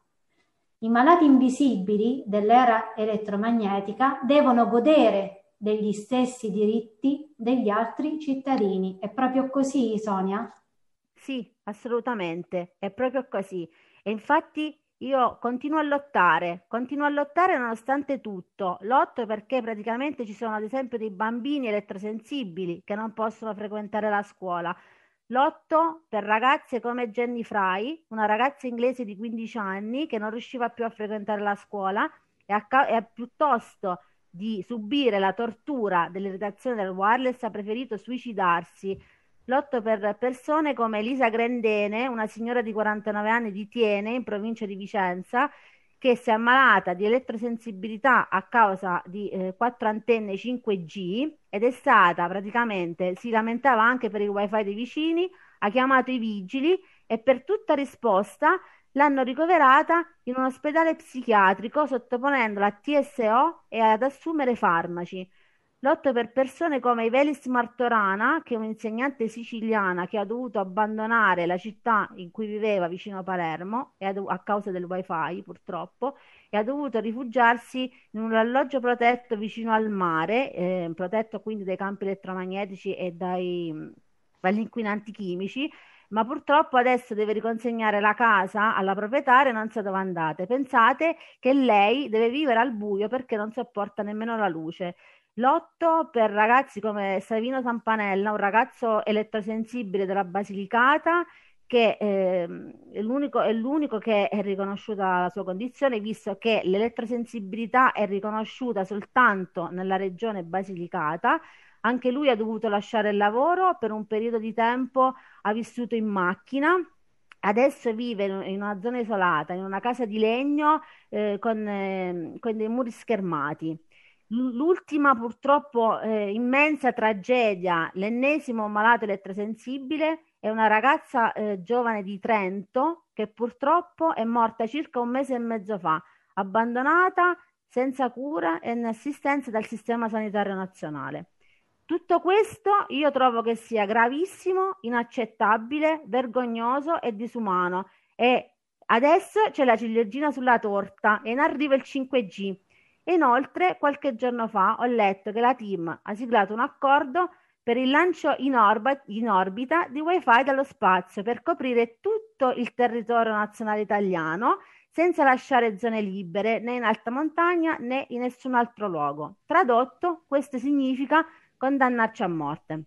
I malati invisibili dell'era elettromagnetica devono godere degli stessi diritti degli altri cittadini. È proprio così, Sonia? Sì, assolutamente, è proprio così. E infatti io continuo a lottare, continuo a lottare nonostante tutto. Lotto perché praticamente ci sono ad esempio dei bambini elettrosensibili che non possono frequentare la scuola. Lotto per ragazze come Jenny Fry, una ragazza inglese di 15 anni che non riusciva più a frequentare la scuola e, a, e a piuttosto di subire la tortura dell'irritazione del wireless ha preferito suicidarsi Lotto per persone come Elisa Grendene, una signora di 49 anni di Tiene, in provincia di Vicenza, che si è ammalata di elettrosensibilità a causa di eh, antenne 5G ed è stata praticamente, si lamentava anche per il wifi dei vicini, ha chiamato i vigili e per tutta risposta l'hanno ricoverata in un ospedale psichiatrico sottoponendola a TSO e ad assumere farmaci. Lotto per persone come Ivelis Martorana, che è un'insegnante siciliana che ha dovuto abbandonare la città in cui viveva vicino a Palermo a, causa del wifi purtroppo e ha dovuto rifugiarsi in un alloggio protetto vicino al mare, eh, protetto quindi dai campi elettromagnetici e dai, dagli inquinanti chimici, ma purtroppo adesso deve riconsegnare la casa alla proprietaria e non sa dove andate. Pensate che lei deve vivere al buio perché non sopporta nemmeno la luce. Lotto per ragazzi come Savino Sampanella, un ragazzo elettrosensibile della Basilicata che eh, è, l'unico, è l'unico che è riconosciuta la sua condizione, visto che l'elettrosensibilità è riconosciuta soltanto nella regione Basilicata. Anche lui ha dovuto lasciare il lavoro, per un periodo di tempo ha vissuto in macchina, adesso vive in una zona isolata, in una casa di legno eh, con, eh, con dei muri schermati. L'ultima purtroppo eh, immensa tragedia, l'ennesimo malato elettrosensibile, è una ragazza eh, giovane di Trento che purtroppo è morta circa un mese e mezzo fa, abbandonata senza cura e in assistenza dal sistema sanitario nazionale. Tutto questo io trovo che sia gravissimo, inaccettabile, vergognoso e disumano e adesso c'è la ciliegina sulla torta e in arrivo il 5G Inoltre, qualche giorno fa ho letto che la team ha siglato un accordo per il lancio in, orba, in orbita di wifi dallo spazio per coprire tutto il territorio nazionale italiano senza lasciare zone libere né in alta montagna né in nessun altro luogo. Tradotto, questo significa condannarci a morte.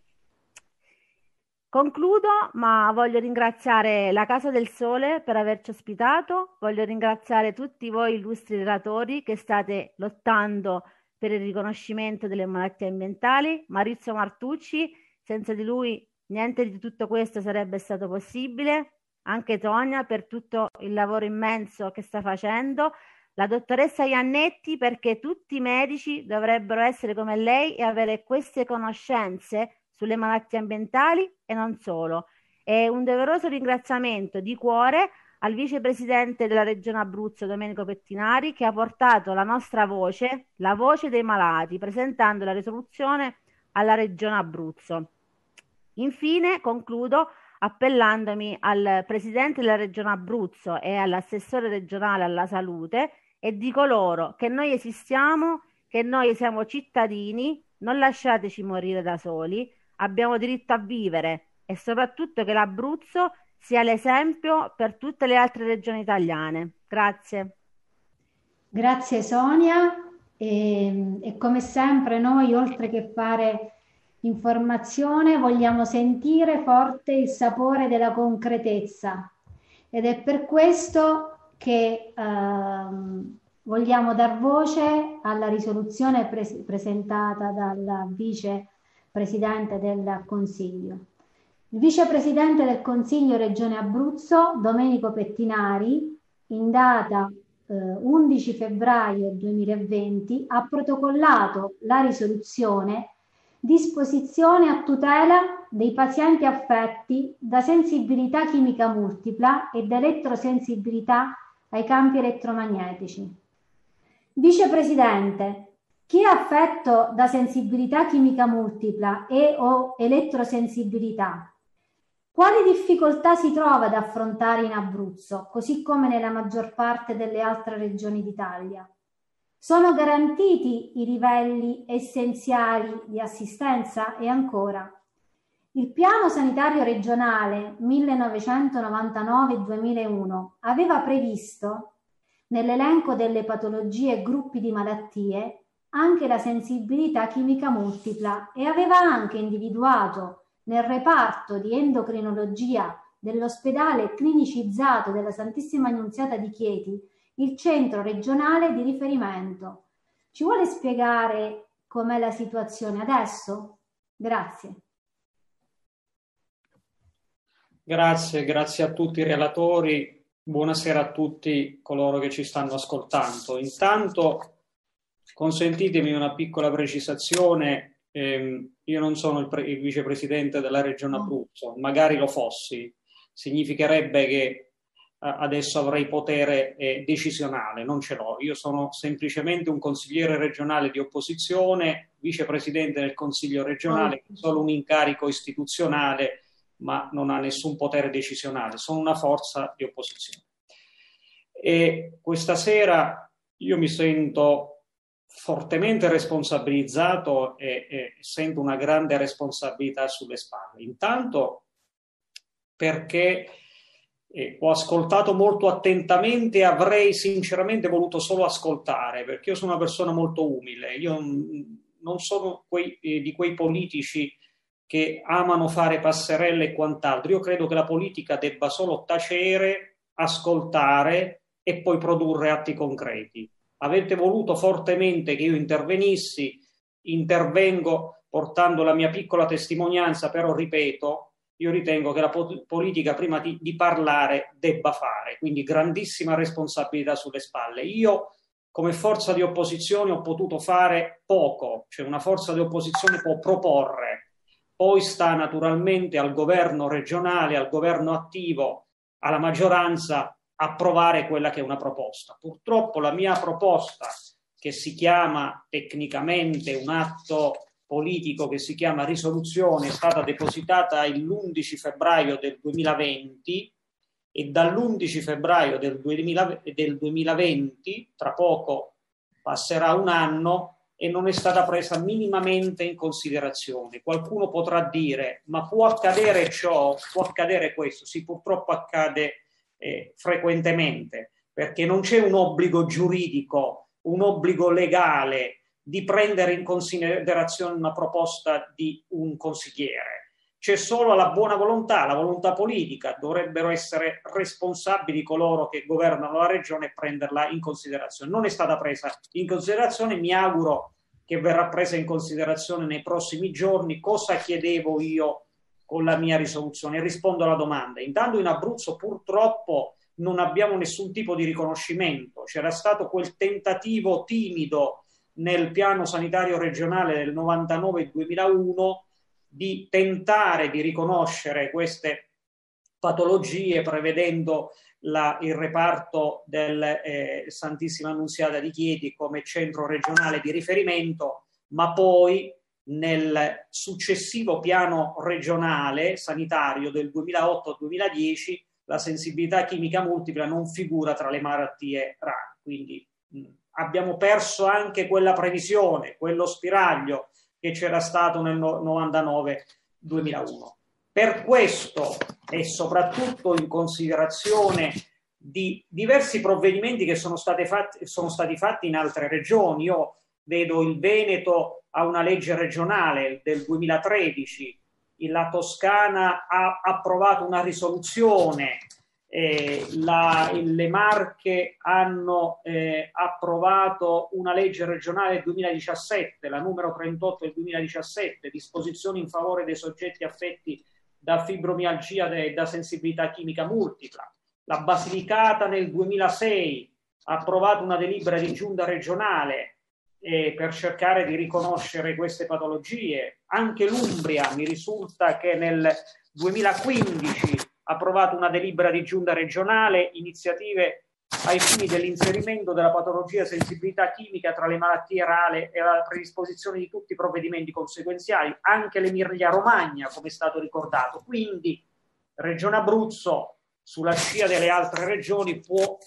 Concludo, ma voglio ringraziare la Casa del Sole per averci ospitato, voglio ringraziare tutti voi illustri relatori che state lottando per il riconoscimento delle malattie ambientali, Maurizio Martucci, senza di lui niente di tutto questo sarebbe stato possibile, anche Tonia per tutto il lavoro immenso che sta facendo, la dottoressa Iannetti perché tutti i medici dovrebbero essere come lei e avere queste conoscenze sulle malattie ambientali e non solo. E un doveroso ringraziamento di cuore al vicepresidente della Regione Abruzzo Domenico Pettinari che ha portato la nostra voce, la voce dei malati, presentando la risoluzione alla Regione Abruzzo. Infine concludo appellandomi al presidente della Regione Abruzzo e all'assessore regionale alla salute e dico loro che noi esistiamo, che noi siamo cittadini, non lasciateci morire da soli, abbiamo diritto a vivere e soprattutto che l'Abruzzo sia l'esempio per tutte le altre regioni italiane. Grazie. Grazie Sonia e, e come sempre noi oltre che fare informazione vogliamo sentire forte il sapore della concretezza ed è per questo che ehm, vogliamo dar voce alla risoluzione pres- presentata dal vicepresidente del Consiglio. Il vicepresidente del Consiglio Regione Abruzzo, Domenico Pettinari, in data eh, 11 febbraio 2020, ha protocollato la risoluzione disposizione a tutela dei pazienti affetti da sensibilità chimica multipla ed elettrosensibilità ai campi elettromagnetici. Vicepresidente, chi è affetto da sensibilità chimica multipla e o elettrosensibilità? Quali difficoltà si trova ad affrontare in Abruzzo, così come nella maggior parte delle altre regioni d'Italia? Sono garantiti i livelli essenziali di assistenza? E ancora, il piano sanitario regionale 1999-2001 aveva previsto nell'elenco delle patologie e gruppi di malattie anche la sensibilità chimica multipla e aveva anche individuato nel reparto di endocrinologia dell'ospedale clinicizzato della Santissima Annunziata di Chieti il centro regionale di riferimento. Ci vuole spiegare com'è la situazione adesso? Grazie. Grazie, grazie a tutti i relatori Buonasera a tutti coloro che ci stanno ascoltando. Intanto consentitemi una piccola precisazione. Eh, io non sono il, pre- il, vicepresidente della regione Abruzzo, magari lo fossi. Significherebbe che adesso avrei potere eh, decisionale, non ce l'ho. Io sono semplicemente un consigliere regionale di opposizione, vicepresidente del consiglio regionale, oh. solo un incarico istituzionale ma non ha nessun potere decisionale, sono una forza di opposizione. E questa sera io mi sento fortemente responsabilizzato e, e sento una grande responsabilità sulle spalle. Intanto perché eh, ho ascoltato molto attentamente e avrei sinceramente voluto solo ascoltare, perché io sono una persona molto umile, io non sono quei, eh, di quei politici che amano fare passerelle e quant'altro. Io credo che la politica debba solo tacere, ascoltare e poi produrre atti concreti. Avete voluto fortemente che io intervenissi, intervengo portando la mia piccola testimonianza, però ripeto, io ritengo che la politica prima di, di parlare debba fare, quindi grandissima responsabilità sulle spalle. Io come forza di opposizione ho potuto fare poco, cioè una forza di opposizione può proporre, poi sta naturalmente al governo regionale, al governo attivo, alla maggioranza approvare quella che è una proposta. Purtroppo la mia proposta, che si chiama tecnicamente un atto politico che si chiama risoluzione, è stata depositata l'11 febbraio del 2020 e dall'11 febbraio del, 2000, del 2020, tra poco passerà un anno, e non è stata presa minimamente in considerazione. Qualcuno potrà dire, ma può accadere ciò, può accadere questo? Sì, purtroppo accade eh, frequentemente, perché non c'è un obbligo giuridico, un obbligo legale di prendere in considerazione una proposta di un consigliere. C'è solo la buona volontà, la volontà politica, dovrebbero essere responsabili coloro che governano la regione e prenderla in considerazione. Non è stata presa in considerazione, mi auguro che verrà presa in considerazione nei prossimi giorni. Cosa chiedevo io con la mia risoluzione? Rispondo alla domanda. Intanto in Abruzzo purtroppo non abbiamo nessun tipo di riconoscimento. C'era stato quel tentativo timido nel piano sanitario regionale del 99-2001 di tentare di riconoscere queste patologie prevedendo la, il reparto del eh, Santissima Annunziata di Chieti come centro regionale di riferimento, ma poi nel successivo piano regionale sanitario del 2008-2010 la sensibilità chimica multipla non figura tra le malattie rare. Quindi mh, abbiamo perso anche quella previsione, quello spiraglio che c'era stato nel no- 99-2001. Per questo e soprattutto in considerazione di diversi provvedimenti che sono, fatti, sono stati fatti in altre regioni. Io vedo il Veneto ha una legge regionale del 2013, la Toscana ha approvato una risoluzione eh, la, le Marche hanno eh, approvato una legge regionale del 2017, la numero 38 del 2017, disposizioni in favore dei soggetti affetti da fibromialgia e da sensibilità chimica multipla. La Basilicata nel 2006 ha approvato una delibera di giunta regionale eh, per cercare di riconoscere queste patologie. Anche l'Umbria mi risulta che nel 2015 ha approvato una delibera di giunta regionale, iniziative ai fini dell'inserimento della patologia sensibilità chimica tra le malattie rare e la predisposizione di tutti i provvedimenti conseguenziali, anche l'Emilia Romagna, come è stato ricordato. Quindi Regione Abruzzo, sulla scia delle altre regioni, può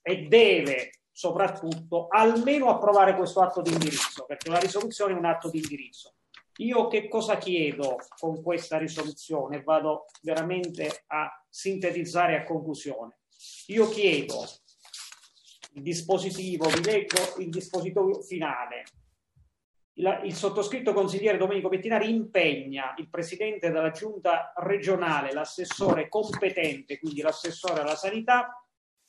e deve soprattutto almeno approvare questo atto di indirizzo, perché la risoluzione è un atto di indirizzo. Io che cosa chiedo con questa risoluzione? Vado veramente a sintetizzare a conclusione. Io chiedo il dispositivo, vi leggo il dispositivo finale. Il, il, sottoscritto consigliere Domenico Pettinari impegna il presidente della giunta regionale, l'assessore competente, quindi l'assessore alla sanità,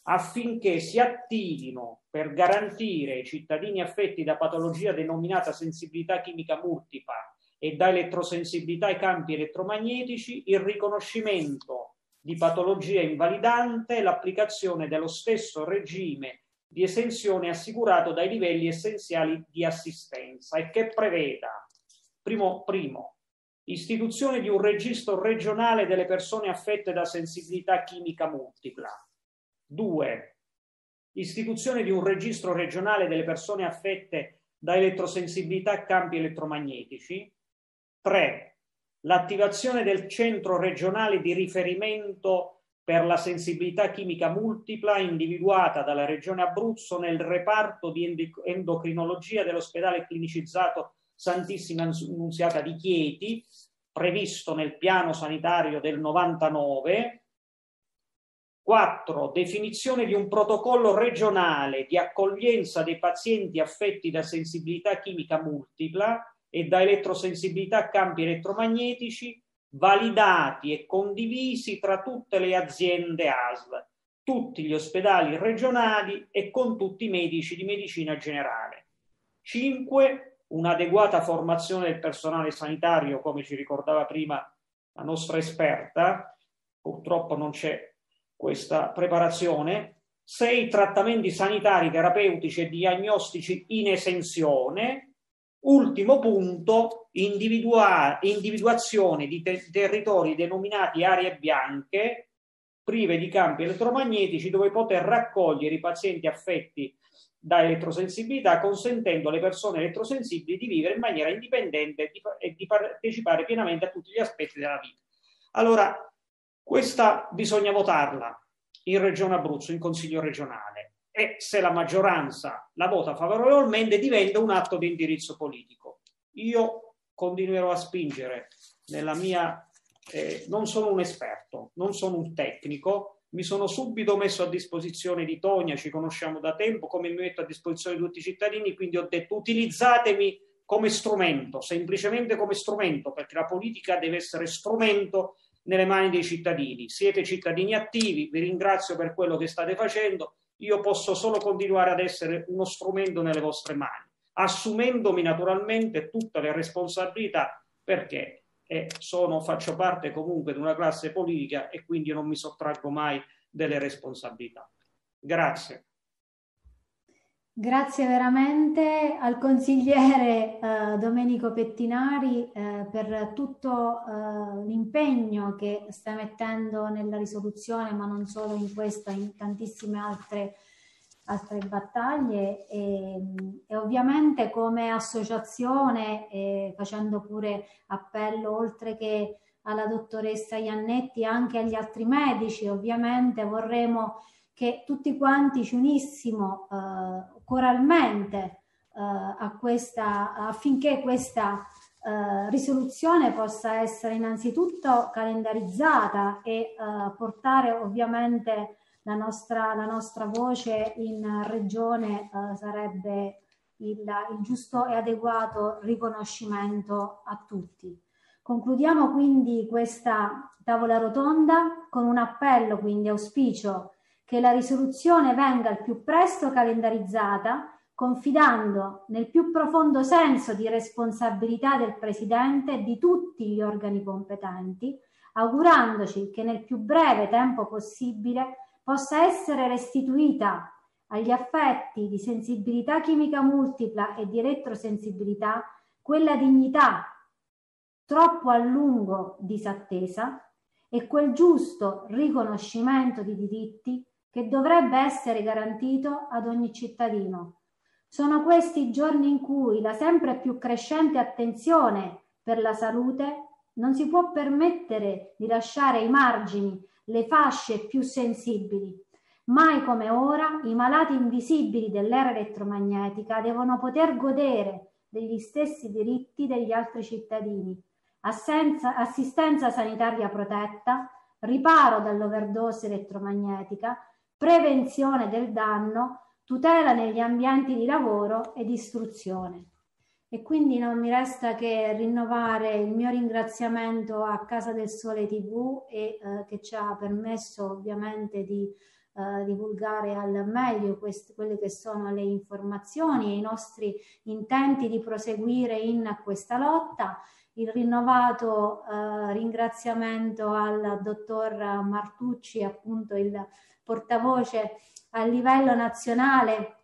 affinché si attivino per garantire ai cittadini affetti da patologia denominata sensibilità chimica multipla e da elettrosensibilità ai campi elettromagnetici il riconoscimento di patologia invalidante e l'applicazione dello stesso regime di esenzione assicurato dai livelli essenziali di assistenza e che preveda, primo, primo, istituzione di un registro regionale delle persone affette da sensibilità chimica multipla. Due, istituzione di un registro regionale delle persone affette da elettrosensibilità a campi elettromagnetici. 3. L'attivazione del centro regionale di riferimento per la sensibilità chimica multipla individuata dalla Regione Abruzzo nel reparto di endocrinologia dell'ospedale clinicizzato Santissima Annunziata di Chieti, previsto nel piano sanitario del 99. 4. Definizione di un protocollo regionale di accoglienza dei pazienti affetti da sensibilità chimica multipla e da elettrosensibilità a campi elettromagnetici validati e condivisi tra tutte le aziende ASL, tutti gli ospedali regionali e con tutti i medici di medicina generale. 5. Un'adeguata formazione del personale sanitario, come ci ricordava prima la nostra esperta, purtroppo non c'è questa preparazione. 6. Trattamenti sanitari, terapeutici e diagnostici in esenzione, Ultimo punto, individua- individuazione di te- territori denominati aree bianche, prive di campi elettromagnetici, dove poter raccogliere i pazienti affetti da elettrosensibilità, consentendo alle persone elettrosensibili di vivere in maniera indipendente di, e di partecipare pienamente a tutti gli aspetti della vita. Allora, questa bisogna votarla in Regione Abruzzo, in Consiglio regionale e se la maggioranza la vota favorevolmente diventa un atto di indirizzo politico. Io continuerò a spingere nella mia... Eh, non sono un esperto, non sono un tecnico, mi sono subito messo a disposizione di Tonia, ci conosciamo da tempo, come mi metto a disposizione di tutti i cittadini, quindi ho detto utilizzatemi come strumento, semplicemente come strumento, perché la politica deve essere strumento nelle mani dei cittadini. Siete cittadini attivi, vi ringrazio per quello che state facendo io posso solo continuare ad essere uno strumento nelle vostre mani, assumendomi naturalmente tutte le responsabilità perché eh, sono, faccio parte comunque di una classe politica e quindi non mi sottraggo mai delle responsabilità. Grazie. Grazie veramente al consigliere eh, Domenico Pettinari eh, per tutto eh, l'impegno che sta mettendo nella risoluzione, ma non solo in questa, in tantissime altre, altre battaglie. E, e, ovviamente come associazione, facendo pure appello oltre che alla dottoressa Iannetti, anche agli altri medici, ovviamente vorremmo che tutti quanti ci unissimo eh, coralmente eh, a questa, affinché questa eh, risoluzione possa essere innanzitutto calendarizzata e eh, portare ovviamente la nostra, la nostra voce in regione eh, sarebbe il, il giusto e adeguato riconoscimento a tutti. Concludiamo quindi questa tavola rotonda con un appello, quindi auspicio che la risoluzione venga al più presto calendarizzata, confidando nel più profondo senso di responsabilità del Presidente e di tutti gli organi competenti, augurandoci che nel più breve tempo possibile possa essere restituita agli affetti di sensibilità chimica multipla e di elettrosensibilità quella dignità troppo a lungo disattesa e quel giusto riconoscimento di diritti che dovrebbe essere garantito ad ogni cittadino. Sono questi giorni in cui la sempre più crescente attenzione per la salute non si può permettere di lasciare ai margini le fasce più sensibili. Mai come ora i malati invisibili dell'era elettromagnetica devono poter godere degli stessi diritti degli altri cittadini. Assenza, assistenza sanitaria protetta, riparo dall'overdose elettromagnetica, prevenzione del danno, tutela negli ambienti di lavoro ed istruzione. E quindi non mi resta che rinnovare il mio ringraziamento a Casa del Sole TV e eh, che ci ha permesso ovviamente di eh, divulgare al meglio queste, quelle che sono le informazioni e i nostri intenti di proseguire in questa lotta il rinnovato eh, ringraziamento al dottor Martucci, appunto il portavoce a livello nazionale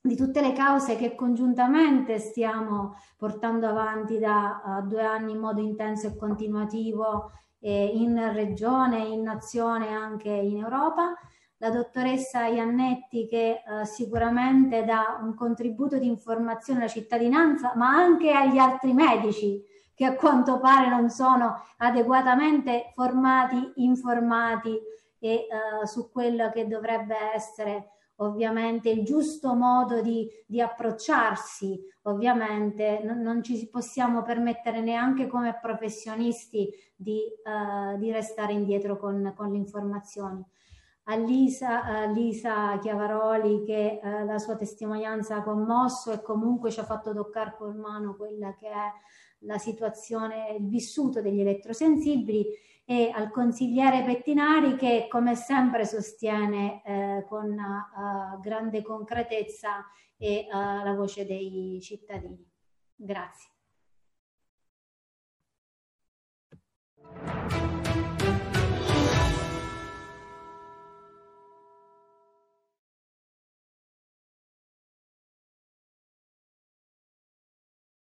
di tutte le cause che congiuntamente stiamo portando avanti da uh, due anni in modo intenso e continuativo eh, in regione, in nazione e anche in Europa. La dottoressa Iannetti che uh, sicuramente dà un contributo di informazione alla cittadinanza, ma anche agli altri medici che a quanto pare non sono adeguatamente formati, informati e uh, su quello che dovrebbe essere ovviamente il giusto modo di, di approcciarsi, ovviamente non, non, ci possiamo permettere neanche come professionisti di, uh, di restare indietro con, con le informazioni. A Lisa, a Lisa Chiavaroli che uh, la sua testimonianza ha commosso e comunque ci ha fatto toccare con mano quella che è la situazione, il vissuto degli elettrosensibili e al consigliere Pettinari che come sempre sostiene eh, con uh, grande concretezza e, uh, la voce dei cittadini. Grazie.